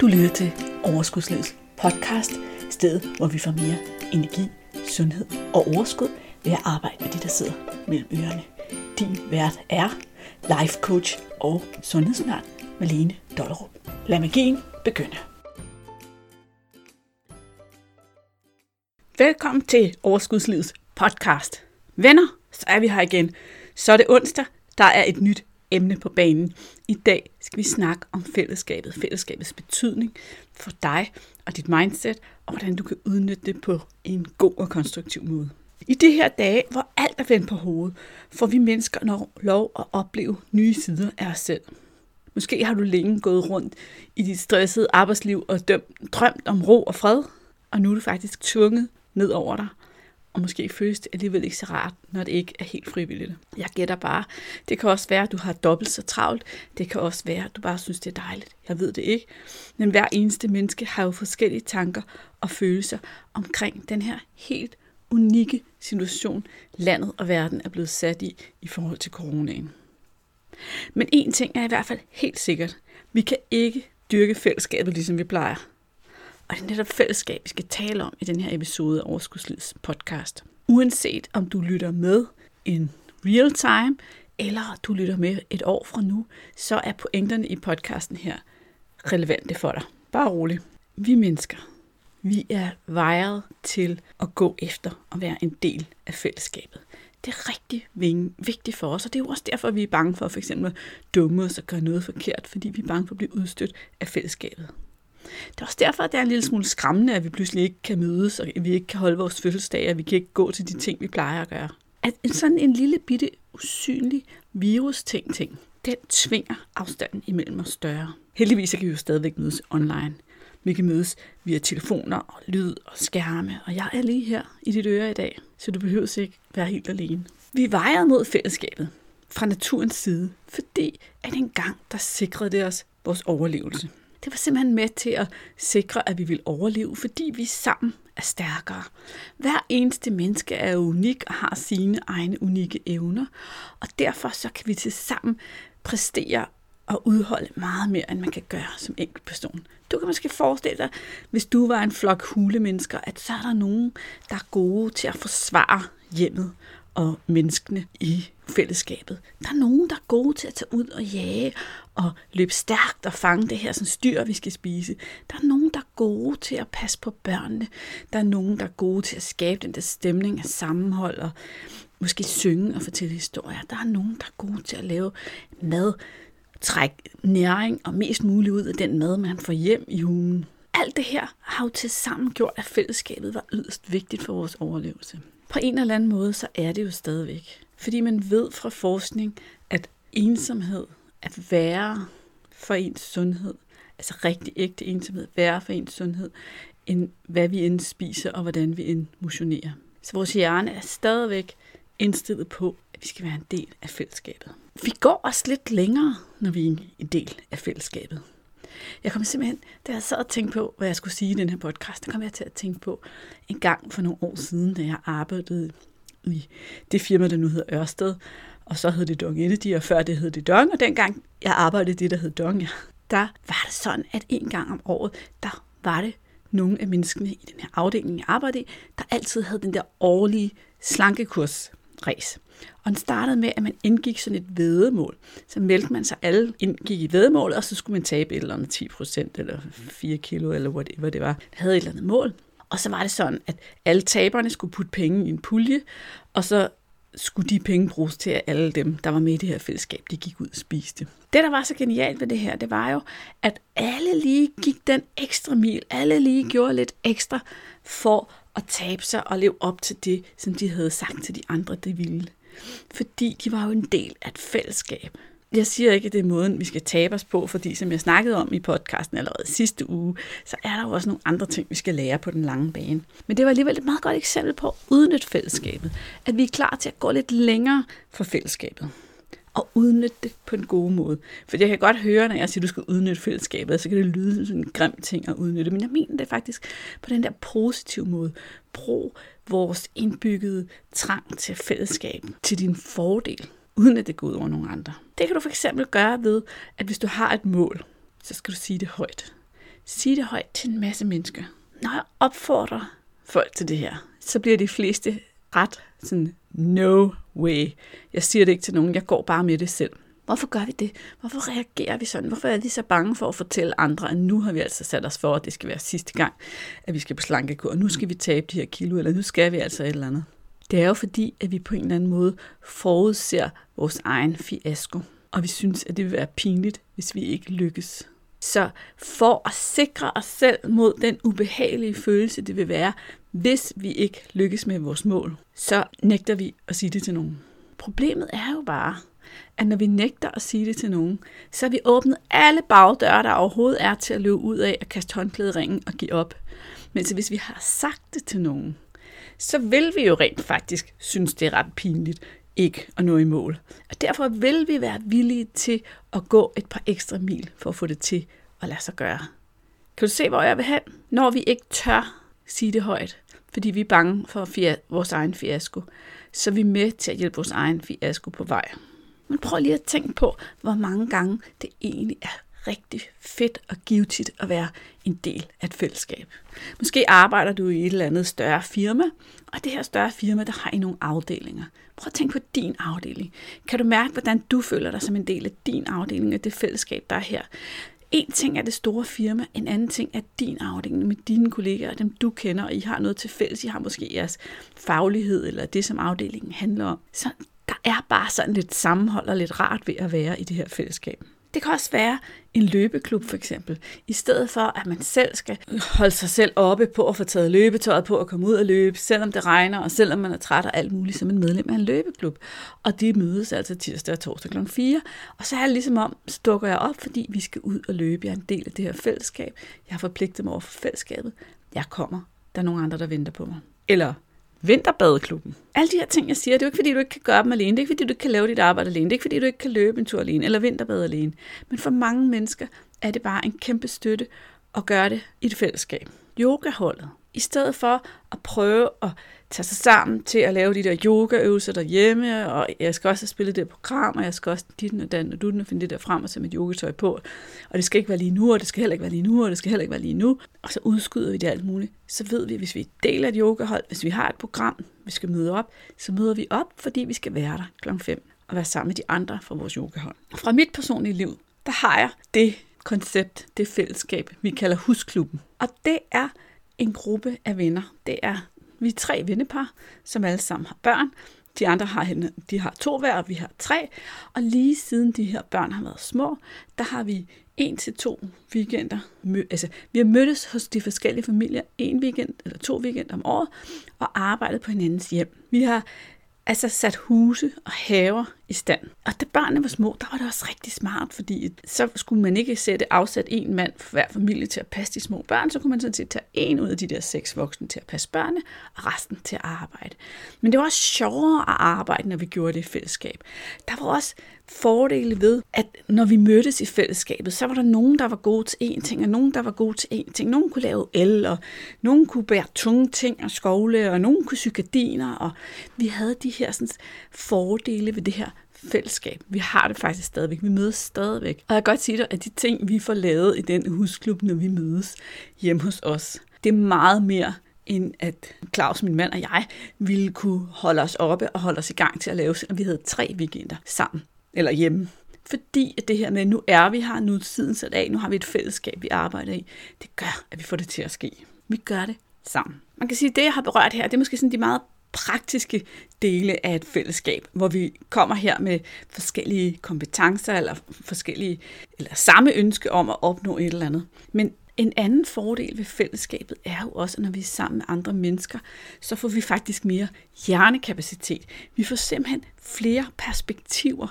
Du lytter til Overskudslivets podcast, stedet hvor vi får mere energi, sundhed og overskud ved at arbejde med de, der sidder mellem ørerne. Din vært er life coach og sundhedsundern Malene Dollerup. Lad magien begynde. Velkommen til Overskudslivets podcast. Venner, så er vi her igen. Så er det onsdag, der er et nyt emne på banen. I dag skal vi snakke om fællesskabet, fællesskabets betydning for dig og dit mindset, og hvordan du kan udnytte det på en god og konstruktiv måde. I de her dage, hvor alt er vendt på hovedet, får vi mennesker lov at opleve nye sider af os selv. Måske har du længe gået rundt i dit stressede arbejdsliv og dømt, drømt om ro og fred, og nu er du faktisk tvunget ned over dig og måske føles det alligevel ikke så rart, når det ikke er helt frivilligt. Jeg gætter bare. Det kan også være, at du har dobbelt så travlt. Det kan også være, at du bare synes, det er dejligt. Jeg ved det ikke. Men hver eneste menneske har jo forskellige tanker og følelser omkring den her helt unikke situation, landet og verden er blevet sat i i forhold til coronaen. Men en ting er i hvert fald helt sikkert. Vi kan ikke dyrke fællesskabet, ligesom vi plejer. Og det er netop fællesskab, vi skal tale om i den her episode af Overskudslivets podcast. Uanset om du lytter med in real time, eller du lytter med et år fra nu, så er pointerne i podcasten her relevante for dig. Bare rolig. Vi mennesker, vi er vejet til at gå efter og være en del af fællesskabet. Det er rigtig vigtigt for os, og det er jo også derfor, vi er bange for for eksempel at dumme os og gøre noget forkert, fordi vi er bange for at blive udstødt af fællesskabet. Det er også derfor, at det er en lille smule skræmmende, at vi pludselig ikke kan mødes, og vi ikke kan holde vores fødselsdag, og vi kan ikke gå til de ting, vi plejer at gøre. At en sådan en lille bitte usynlig virus-ting, ting, den tvinger afstanden imellem os større. Heldigvis kan vi jo stadigvæk mødes online. Vi kan mødes via telefoner og lyd og skærme, og jeg er lige her i dit øre i dag, så du behøver ikke være helt alene. Vi vejer mod fællesskabet fra naturens side, fordi at en gang der sikrede det os vores overlevelse. Det var simpelthen med til at sikre, at vi vil overleve, fordi vi sammen er stærkere. Hver eneste menneske er unik og har sine egne unikke evner, og derfor så kan vi til sammen præstere og udholde meget mere, end man kan gøre som enkelt person. Du kan måske forestille dig, hvis du var en flok hulemennesker, at så er der nogen, der er gode til at forsvare hjemmet og menneskene i fællesskabet. Der er nogen, der er gode til at tage ud og jage og løbe stærkt og fange det her sådan styr, vi skal spise. Der er nogen, der er gode til at passe på børnene. Der er nogen, der er gode til at skabe den der stemning af sammenhold og måske synge og fortælle historier. Der er nogen, der er gode til at lave mad, trække næring og mest muligt ud af den mad, man får hjem i ugen. Alt det her har jo til sammen gjort, at fællesskabet var yderst vigtigt for vores overlevelse. På en eller anden måde, så er det jo stadigvæk. Fordi man ved fra forskning, at ensomhed, at være for ens sundhed, altså rigtig ægte ensomhed, være for ens sundhed, end hvad vi end spiser og hvordan vi end motionerer. Så vores hjerne er stadigvæk indstillet på, at vi skal være en del af fællesskabet. Vi går også lidt længere, når vi er en del af fællesskabet. Jeg kom simpelthen, da jeg sad og tænkte på, hvad jeg skulle sige i den her podcast, der kom jeg til at tænke på en gang for nogle år siden, da jeg arbejdede i det firma, der nu hedder Ørsted, og så hed det Dong Energy, og før det hed det Dong, og dengang jeg arbejdede i det, der hed Dong, ja, der var det sådan, at en gang om året, der var det nogle af menneskene i den her afdeling, jeg arbejdede i, der altid havde den der årlige slankekurs ræs. Og den startede med, at man indgik sådan et vedemål. Så meldte man sig, alle indgik i vedemålet, og så skulle man tabe et eller andet 10 procent, eller 4 kilo, eller whatever det var. Man havde et eller andet mål. Og så var det sådan, at alle taberne skulle putte penge i en pulje, og så skulle de penge bruges til, at alle dem, der var med i det her fællesskab, de gik ud og spiste. Det, der var så genialt ved det her, det var jo, at alle lige gik den ekstra mil, alle lige gjorde lidt ekstra for at tabe sig og leve op til det, som de havde sagt til de andre, de ville. Fordi de var jo en del af et fællesskab. Jeg siger ikke, at det er måden, vi skal tabe os på, fordi som jeg snakkede om i podcasten allerede sidste uge, så er der jo også nogle andre ting, vi skal lære på den lange bane. Men det var alligevel et meget godt eksempel på at udnytte fællesskabet. At vi er klar til at gå lidt længere for fællesskabet og udnytte det på en god måde. For jeg kan godt høre, når jeg siger, at du skal udnytte fællesskabet, så kan det lyde som en grim ting at udnytte. Men jeg mener det faktisk på den der positive måde. Brug vores indbyggede trang til fællesskab til din fordel, uden at det går ud over nogen andre. Det kan du for eksempel gøre ved, at hvis du har et mål, så skal du sige det højt. sige det højt til en masse mennesker. Når jeg opfordrer folk til det her, så bliver de fleste ret sådan, no way. Jeg siger det ikke til nogen, jeg går bare med det selv. Hvorfor gør vi det? Hvorfor reagerer vi sådan? Hvorfor er vi så bange for at fortælle andre, at nu har vi altså sat os for, at det skal være sidste gang, at vi skal på slankekur, og nu skal vi tabe de her kilo, eller nu skal vi altså et eller andet. Det er jo fordi, at vi på en eller anden måde forudser vores egen fiasko, og vi synes, at det vil være pinligt, hvis vi ikke lykkes. Så for at sikre os selv mod den ubehagelige følelse, det vil være, hvis vi ikke lykkes med vores mål, så nægter vi at sige det til nogen. Problemet er jo bare, at når vi nægter at sige det til nogen, så har vi åbnet alle bagdøre, der overhovedet er til at løbe ud af og kaste håndklæderingen og give op. Men så hvis vi har sagt det til nogen, så vil vi jo rent faktisk synes, det er ret pinligt ikke at nå i mål. Og derfor vil vi være villige til at gå et par ekstra mil for at få det til at lade sig gøre. Kan du se, hvor jeg vil hen? Når vi ikke tør sige det højt, fordi vi er bange for vores egen fiasko, så er vi med til at hjælpe vores egen fiasko på vej. Men prøv lige at tænke på, hvor mange gange det egentlig er rigtig fedt og givetigt at være en del af et fællesskab. Måske arbejder du i et eller andet større firma, og det her større firma, der har I nogle afdelinger. Prøv at tænke på din afdeling. Kan du mærke, hvordan du føler dig som en del af din afdeling, og det fællesskab, der er her? En ting er det store firma, en anden ting er din afdeling med dine kollegaer, dem du kender, og I har noget til fælles. I har måske jeres faglighed, eller det, som afdelingen handler om. Så der er bare sådan lidt sammenhold og lidt rart ved at være i det her fællesskab. Det kan også være en løbeklub for eksempel. I stedet for, at man selv skal holde sig selv oppe på at få taget løbetøjet på og komme ud og løbe, selvom det regner, og selvom man er træt og alt muligt, som en medlem af en løbeklub. Og de mødes altså tirsdag og torsdag kl. 4. Og så er det ligesom om, så dukker jeg op, fordi vi skal ud og løbe. Jeg er en del af det her fællesskab. Jeg har forpligtet mig over for fællesskabet. Jeg kommer. Der er nogle andre, der venter på mig. Eller vinterbadeklubben. Alle de her ting, jeg siger, det er jo ikke, fordi du ikke kan gøre dem alene. Det er ikke, fordi du ikke kan lave dit arbejde alene. Det er ikke, fordi du ikke kan løbe en tur alene, eller vinterbade alene. Men for mange mennesker er det bare en kæmpe støtte at gøre det i et fællesskab. Yogaholdet. I stedet for at prøve at tage sig sammen til at lave de der yogaøvelser derhjemme, og jeg skal også spille det program, og jeg skal også dit og dan og dutten og finde det der frem og sætte mit yogatøj på. Og det skal ikke være lige nu, og det skal heller ikke være lige nu, og det skal heller ikke være lige nu. Og så udskyder vi det alt muligt. Så ved vi, hvis vi deler et yogahold, hvis vi har et program, vi skal møde op, så møder vi op, fordi vi skal være der klokken 5 og være sammen med de andre fra vores yogahold. Fra mit personlige liv, der har jeg det koncept, det fællesskab, vi kalder husklubben. Og det er en gruppe af venner. Det er vi er tre vennepar, som alle sammen har børn. De andre har, de har to hver, og vi har tre. Og lige siden de her børn har været små, der har vi en til to weekender. Altså, vi har mødtes hos de forskellige familier en weekend eller to weekender om året, og arbejdet på hinandens hjem. Vi har altså sat huse og haver i stand. Og da børnene var små, der var det også rigtig smart, fordi så skulle man ikke sætte afsat en mand for hver familie til at passe de små børn, så kunne man sådan set tage en ud af de der seks voksne til at passe børnene, og resten til at arbejde. Men det var også sjovere at arbejde, når vi gjorde det i fællesskab. Der var også fordele ved, at når vi mødtes i fællesskabet, så var der nogen, der var gode til én ting, og nogen, der var gode til én ting. Nogen kunne lave el, og nogen kunne bære tunge ting og skovle, og nogen kunne sy gardiner, og vi havde de her sådan, fordele ved det her fællesskab. Vi har det faktisk stadigvæk. Vi mødes stadigvæk. Og jeg kan godt sige dig, at de ting, vi får lavet i den husklub, når vi mødes hjemme hos os, det er meget mere end at Claus, min mand og jeg, ville kunne holde os oppe og holde os i gang til at lave, selvom vi havde tre weekender sammen eller hjemme. Fordi at det her med, nu er vi her, nu er tiden sat af, nu har vi et fællesskab, vi arbejder i, det gør, at vi får det til at ske. Vi gør det sammen. Man kan sige, at det, jeg har berørt her, det er måske sådan de meget praktiske dele af et fællesskab, hvor vi kommer her med forskellige kompetencer eller forskellige eller samme ønske om at opnå et eller andet. Men en anden fordel ved fællesskabet er jo også, at når vi er sammen med andre mennesker, så får vi faktisk mere hjernekapacitet. Vi får simpelthen flere perspektiver.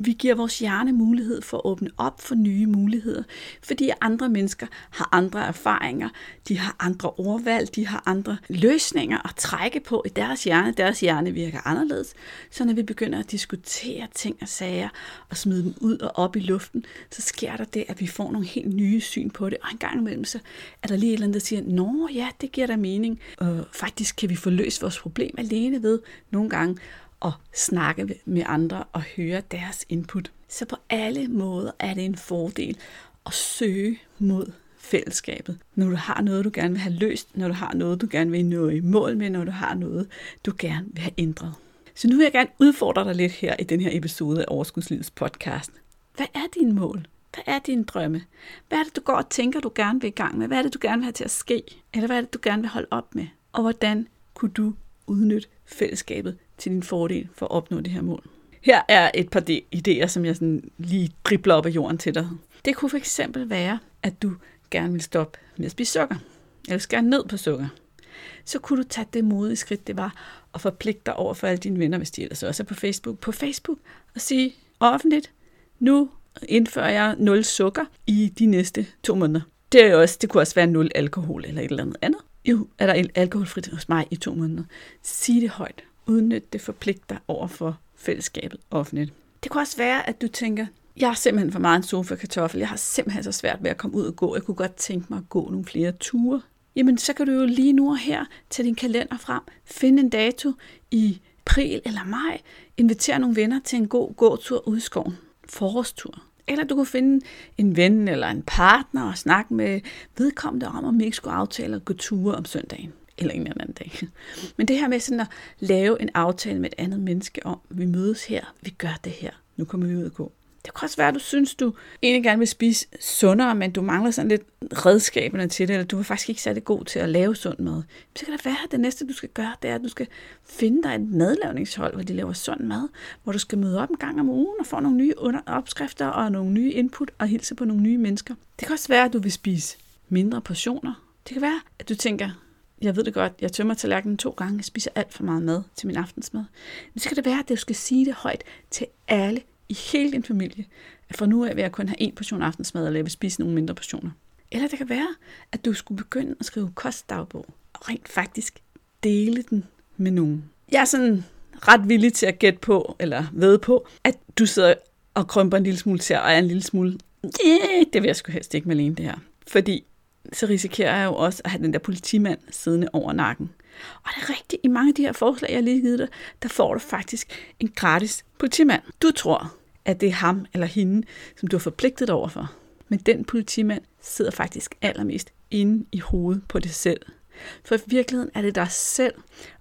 Vi giver vores hjerne mulighed for at åbne op for nye muligheder, fordi andre mennesker har andre erfaringer, de har andre ordvalg, de har andre løsninger at trække på i deres hjerne. Deres hjerne virker anderledes, så når vi begynder at diskutere ting og sager og smide dem ud og op i luften, så sker der det, at vi får nogle helt nye syn på det, og en gang imellem så er der lige et eller andet, der siger, nå ja, det giver da mening, og faktisk kan vi få løst vores problem alene ved nogle gange at snakke med andre og høre deres input. Så på alle måder er det en fordel at søge mod fællesskabet. Når du har noget, du gerne vil have løst, når du har noget, du gerne vil nå i mål med, når du har noget, du gerne vil have ændret. Så nu vil jeg gerne udfordre dig lidt her i den her episode af Overskudslivets podcast. Hvad er dine mål? Hvad er dine drømme? Hvad er det, du går og tænker, du gerne vil i gang med? Hvad er det, du gerne vil have til at ske? Eller hvad er det, du gerne vil holde op med? Og hvordan kunne du udnytte fællesskabet til din fordel for at opnå det her mål? Her er et par idéer, som jeg sådan lige dribler op af jorden til dig. Det kunne for eksempel være, at du gerne vil stoppe med at spise sukker, eller skære ned på sukker. Så kunne du tage det modige skridt, det var at forpligte dig over for alle dine venner, hvis de ellers også er på Facebook, på Facebook, og sige offentligt, nu indfører jeg 0 sukker i de næste to måneder. Det, er jo også, det kunne også være 0 alkohol eller et eller andet andet. Jo, er der alkoholfrit hos mig i to måneder. Sig det højt udnytte det forpligter over for fællesskabet offentligt. Det kunne også være, at du tænker, jeg er simpelthen for meget en sofa-kartoffel. Jeg har simpelthen så svært ved at komme ud og gå. Jeg kunne godt tænke mig at gå nogle flere ture. Jamen, så kan du jo lige nu og her tage din kalender frem, finde en dato i april eller maj, invitere nogle venner til en god gåtur ud i skoven. Forårstur. Eller du kunne finde en ven eller en partner og snakke med vedkommende om, om I ikke skulle aftale at gå ture om søndagen eller en eller anden dag. Men det her med sådan at lave en aftale med et andet menneske om, vi mødes her, vi gør det her, nu kommer vi ud og gå. Det kan også være, at du synes, du egentlig gerne vil spise sundere, men du mangler sådan lidt redskaberne til det, eller du er faktisk ikke særlig god til at lave sund mad. Så kan det være, at det næste, du skal gøre, det er, at du skal finde dig et madlavningshold, hvor de laver sund mad, hvor du skal møde op en gang om ugen og få nogle nye opskrifter og nogle nye input og hilse på nogle nye mennesker. Det kan også være, at du vil spise mindre portioner. Det kan være, at du tænker, jeg ved det godt, jeg tømmer tallerkenen to gange, jeg spiser alt for meget mad til min aftensmad. Men så kan det være, at du skal sige det højt til alle i hele din familie, at fra nu af vil jeg kun have en portion aftensmad, eller jeg vil spise nogle mindre portioner. Eller det kan være, at du skulle begynde at skrive kostdagbog, og rent faktisk dele den med nogen. Jeg er sådan ret villig til at gætte på, eller ved på, at du sidder og krømper en lille smule til, og er en lille smule, yeah, det vil jeg sgu helst ikke med alene det her. Fordi så risikerer jeg jo også at have den der politimand siddende over nakken. Og det er rigtigt, i mange af de her forslag, jeg lige givet dig, der får du faktisk en gratis politimand. Du tror, at det er ham eller hende, som du har forpligtet over for. Men den politimand sidder faktisk allermest inde i hovedet på det selv. For i virkeligheden er det dig selv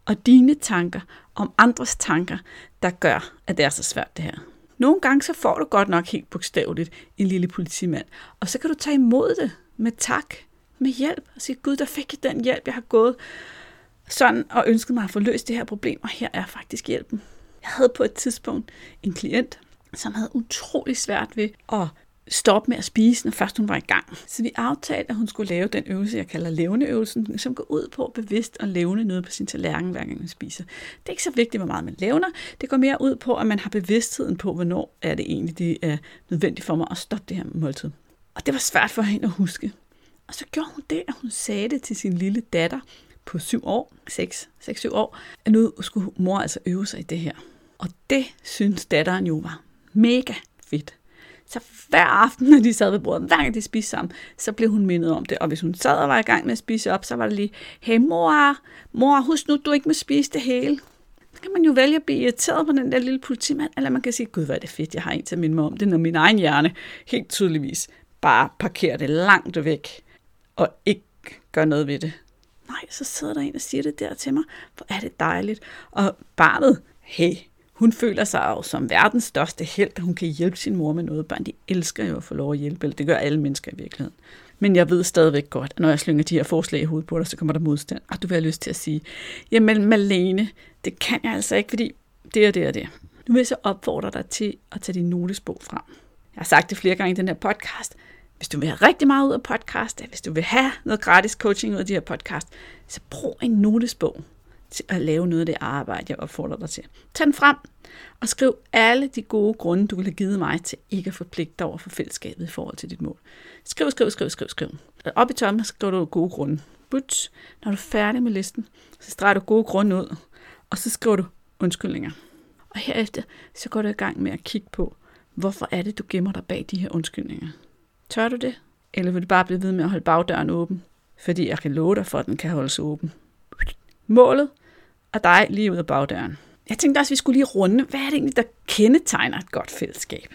og dine tanker om andres tanker, der gør, at det er så svært det her. Nogle gange så får du godt nok helt bogstaveligt en lille politimand, og så kan du tage imod det med tak, med hjælp, og sige, Gud, der fik jeg den hjælp, jeg har gået sådan og ønsket mig at få løst det her problem, og her er faktisk hjælpen. Jeg havde på et tidspunkt en klient, som havde utrolig svært ved at stoppe med at spise, når først hun var i gang. Så vi aftalte, at hun skulle lave den øvelse, jeg kalder levneøvelsen, som går ud på bevidst at levne noget på sin tallerken, hver gang man spiser. Det er ikke så vigtigt, hvor meget man levner. Det går mere ud på, at man har bevidstheden på, hvornår er det egentlig, det er nødvendigt for mig at stoppe det her måltid. Og det var svært for hende at huske. Og så gjorde hun det, at hun sagde det til sin lille datter på syv år, 6, 6-7 år, at nu skulle mor altså øve sig i det her. Og det synes datteren jo var mega fedt. Så hver aften, når de sad ved bordet, hver gang de spiste sammen, så blev hun mindet om det. Og hvis hun sad og var i gang med at spise op, så var det lige, hey mor, mor, husk nu, du ikke må spise det hele. Så kan man jo vælge at blive irriteret på den der lille politimand, eller man kan sige, gud, hvor er det fedt, jeg har en til at minde mig om det, når min egen hjerne helt tydeligvis bare parkerer det langt væk, og ikke gør noget ved det. Nej, så sidder der en og siger det der til mig. Hvor er det dejligt. Og barnet, hey, hun føler sig jo som verdens største held, at hun kan hjælpe sin mor med noget. Børn, de elsker jo at få lov at hjælpe, eller det gør alle mennesker i virkeligheden. Men jeg ved stadigvæk godt, at når jeg slynger de her forslag i hovedet på dig, så kommer der modstand. Og du vil have lyst til at sige, jamen Malene, det kan jeg altså ikke, fordi det er det og det. Nu vil jeg så opfordre dig til at tage din notesbog frem. Jeg har sagt det flere gange i den her podcast. Hvis du vil have rigtig meget ud af podcast, hvis du vil have noget gratis coaching ud af de her podcast, så brug en notesbog til at lave noget af det arbejde, jeg opfordrer dig til. Tag den frem og skriv alle de gode grunde, du vil have givet mig til ikke at forpligte dig over for fællesskabet i forhold til dit mål. Skriv, skriv, skriv, skriv, skriv. Op i toppen skriver du gode grunde. But, når du er færdig med listen, så streger du gode grunde ud, og så skriver du undskyldninger. Og herefter, så går du i gang med at kigge på, hvorfor er det, du gemmer dig bag de her undskyldninger. Tør du det? Eller vil du bare blive ved med at holde bagdøren åben? Fordi jeg kan love dig for, at den kan holdes åben. Målet er dig lige ud af bagdøren. Jeg tænkte også, at vi skulle lige runde, hvad er det egentlig, der kendetegner et godt fællesskab?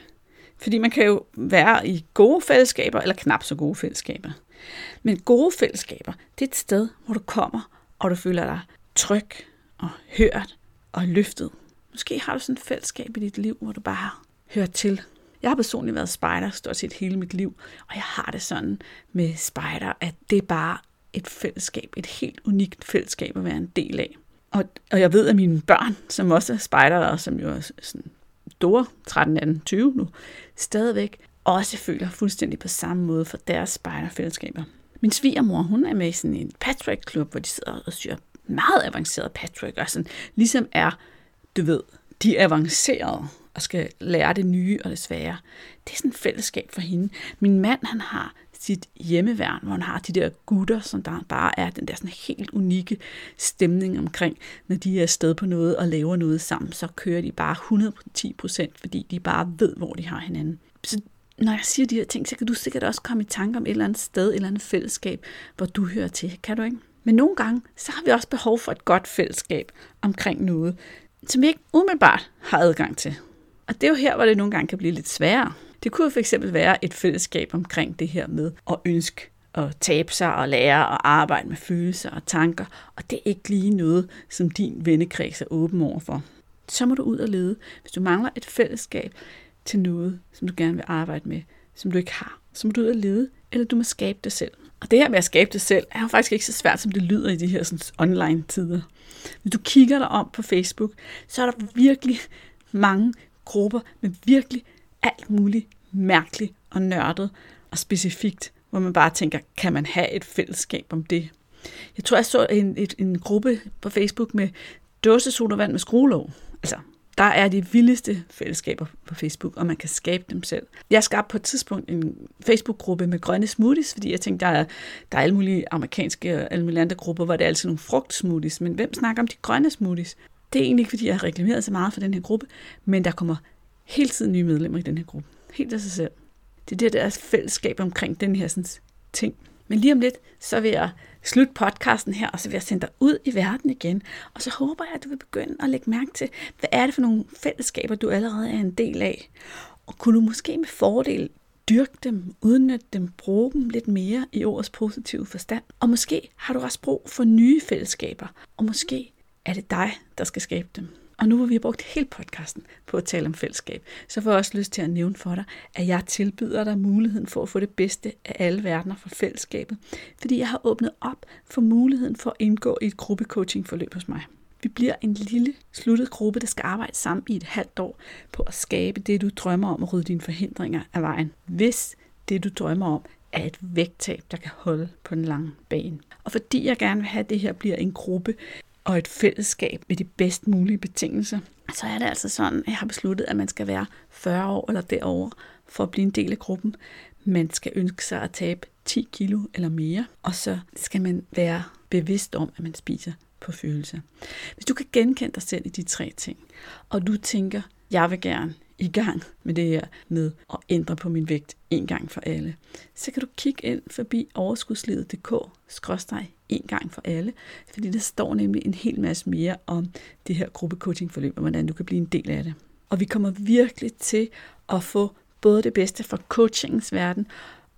Fordi man kan jo være i gode fællesskaber eller knap så gode fællesskaber. Men gode fællesskaber, det er et sted, hvor du kommer, og du føler dig tryg og hørt og løftet. Måske har du sådan et fællesskab i dit liv, hvor du bare hører til. Jeg har personligt været spejder stort set hele mit liv, og jeg har det sådan med spejder, at det er bare et fællesskab, et helt unikt fællesskab at være en del af. Og, og jeg ved, at mine børn, som også er spejdere, og som jo er sådan store, 13, 18, 20 nu, stadigvæk også føler fuldstændig på samme måde for deres spejderfællesskaber. Min svigermor, hun er med i sådan en Patrick-klub, hvor de sidder og syr meget avanceret Patrick, og sådan ligesom er, du ved, de avancerede og skal lære det nye og det svære. Det er sådan et fællesskab for hende. Min mand, han har sit hjemmeværn, hvor han har de der gutter, som der bare er den der sådan helt unikke stemning omkring, når de er afsted på noget og laver noget sammen, så kører de bare 110 procent, fordi de bare ved, hvor de har hinanden. Så når jeg siger de her ting, så kan du sikkert også komme i tanke om et eller andet sted, et eller andet fællesskab, hvor du hører til. Kan du ikke? Men nogle gange, så har vi også behov for et godt fællesskab omkring noget, som vi ikke umiddelbart har adgang til. Og det er jo her, hvor det nogle gange kan blive lidt sværere. Det kunne for eksempel være et fællesskab omkring det her med at ønske at tabe sig og lære og arbejde med følelser og tanker, og det er ikke lige noget, som din vennekreds er åben over for. Så må du ud og lede. Hvis du mangler et fællesskab til noget, som du gerne vil arbejde med, som du ikke har, så må du ud og lede, eller du må skabe det selv. Og det her med at skabe det selv, er jo faktisk ikke så svært, som det lyder i de her sådan, online tider. Hvis du kigger dig om på Facebook, så er der virkelig mange grupper med virkelig alt muligt mærkeligt og nørdet og specifikt, hvor man bare tænker, kan man have et fællesskab om det? Jeg tror, jeg så en, et, en gruppe på Facebook med dåsesodavand med skruelåg. Altså, der er de vildeste fællesskaber på Facebook, og man kan skabe dem selv. Jeg skabte på et tidspunkt en Facebook-gruppe med grønne smoothies, fordi jeg tænkte, der er, der er alle mulige amerikanske og alle mulige andre grupper, hvor det er altid nogle frugtsmoothies, men hvem snakker om de grønne smoothies? Det er egentlig ikke, fordi jeg har reklameret så meget for den her gruppe, men der kommer hele tiden nye medlemmer i den her gruppe. Helt af sig selv. Det er det, der er fællesskab omkring den her sådan, ting. Men lige om lidt, så vil jeg slutte podcasten her, og så vil jeg sende dig ud i verden igen. Og så håber jeg, at du vil begynde at lægge mærke til, hvad er det for nogle fællesskaber, du allerede er en del af. Og kunne du måske med fordel dyrke dem, udnytte dem, bruge dem lidt mere i ordets positive forstand. Og måske har du også brug for nye fællesskaber, og måske er det dig, der skal skabe dem. Og nu hvor vi har brugt hele podcasten på at tale om fællesskab, så får jeg også lyst til at nævne for dig, at jeg tilbyder dig muligheden for at få det bedste af alle verdener fra fællesskabet, fordi jeg har åbnet op for muligheden for at indgå i et gruppecoaching-forløb hos mig. Vi bliver en lille, sluttet gruppe, der skal arbejde sammen i et halvt år på at skabe det, du drømmer om at rydde dine forhindringer af vejen. Hvis det, du drømmer om, er et vægttab, der kan holde på den lange bane. Og fordi jeg gerne vil have, at det her bliver en gruppe, og et fællesskab med de bedst mulige betingelser, så er det altså sådan, at jeg har besluttet, at man skal være 40 år eller derover for at blive en del af gruppen. Man skal ønske sig at tabe 10 kilo eller mere, og så skal man være bevidst om, at man spiser på følelser. Hvis du kan genkende dig selv i de tre ting, og du tænker, jeg vil gerne i gang med det her med at ændre på min vægt en gang for alle, så kan du kigge ind forbi overskudslivet.dk en gang for alle, fordi der står nemlig en hel masse mere om det her gruppecoaching-forløb, og hvordan du kan blive en del af det. Og vi kommer virkelig til at få både det bedste fra coachingens verden,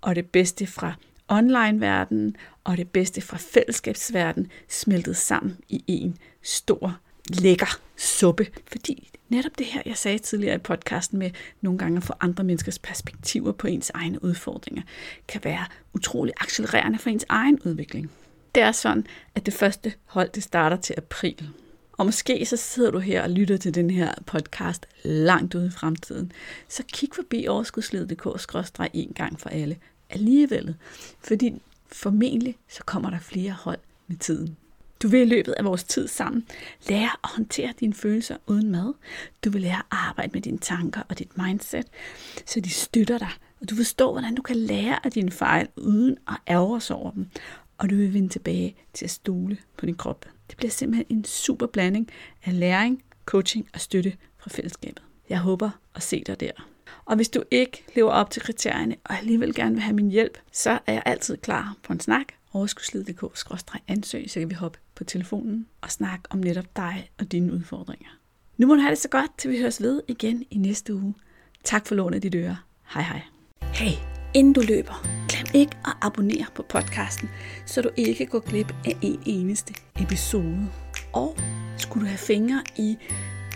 og det bedste fra online-verdenen, og det bedste fra fællesskabsverdenen smeltet sammen i en stor, lækker suppe. Fordi netop det her, jeg sagde tidligere i podcasten med nogle gange at få andre menneskers perspektiver på ens egne udfordringer, kan være utrolig accelererende for ens egen udvikling. Det er sådan, at det første hold det starter til april. Og måske så sidder du her og lytter til den her podcast langt ude i fremtiden. Så kig forbi overskudslivet.dk en gang for alle alligevel. Fordi formentlig så kommer der flere hold med tiden. Du vil i løbet af vores tid sammen lære at håndtere dine følelser uden mad. Du vil lære at arbejde med dine tanker og dit mindset, så de støtter dig. Og du forstår, hvordan du kan lære af dine fejl uden at ærge sig over dem og du vil vende tilbage til at stole på din krop. Det bliver simpelthen en super blanding af læring, coaching og støtte fra fællesskabet. Jeg håber at se dig der. Og hvis du ikke lever op til kriterierne og alligevel gerne vil have min hjælp, så er jeg altid klar på en snak overskudslivet.dk-ansøg, så kan vi hoppe på telefonen og snakke om netop dig og dine udfordringer. Nu må du have det så godt, til vi høres ved igen i næste uge. Tak for lånet dit øre. Hej hej. Hey, Inden du løber, glem ikke at abonnere på podcasten, så du ikke går glip af en eneste episode. Og skulle du have fingre i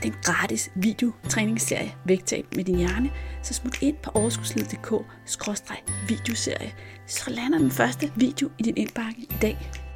den gratis videotræningsserie Vægtab med din hjerne, så smut ind på overskudslivet.dk videoserie, så lander den første video i din indbakke i dag.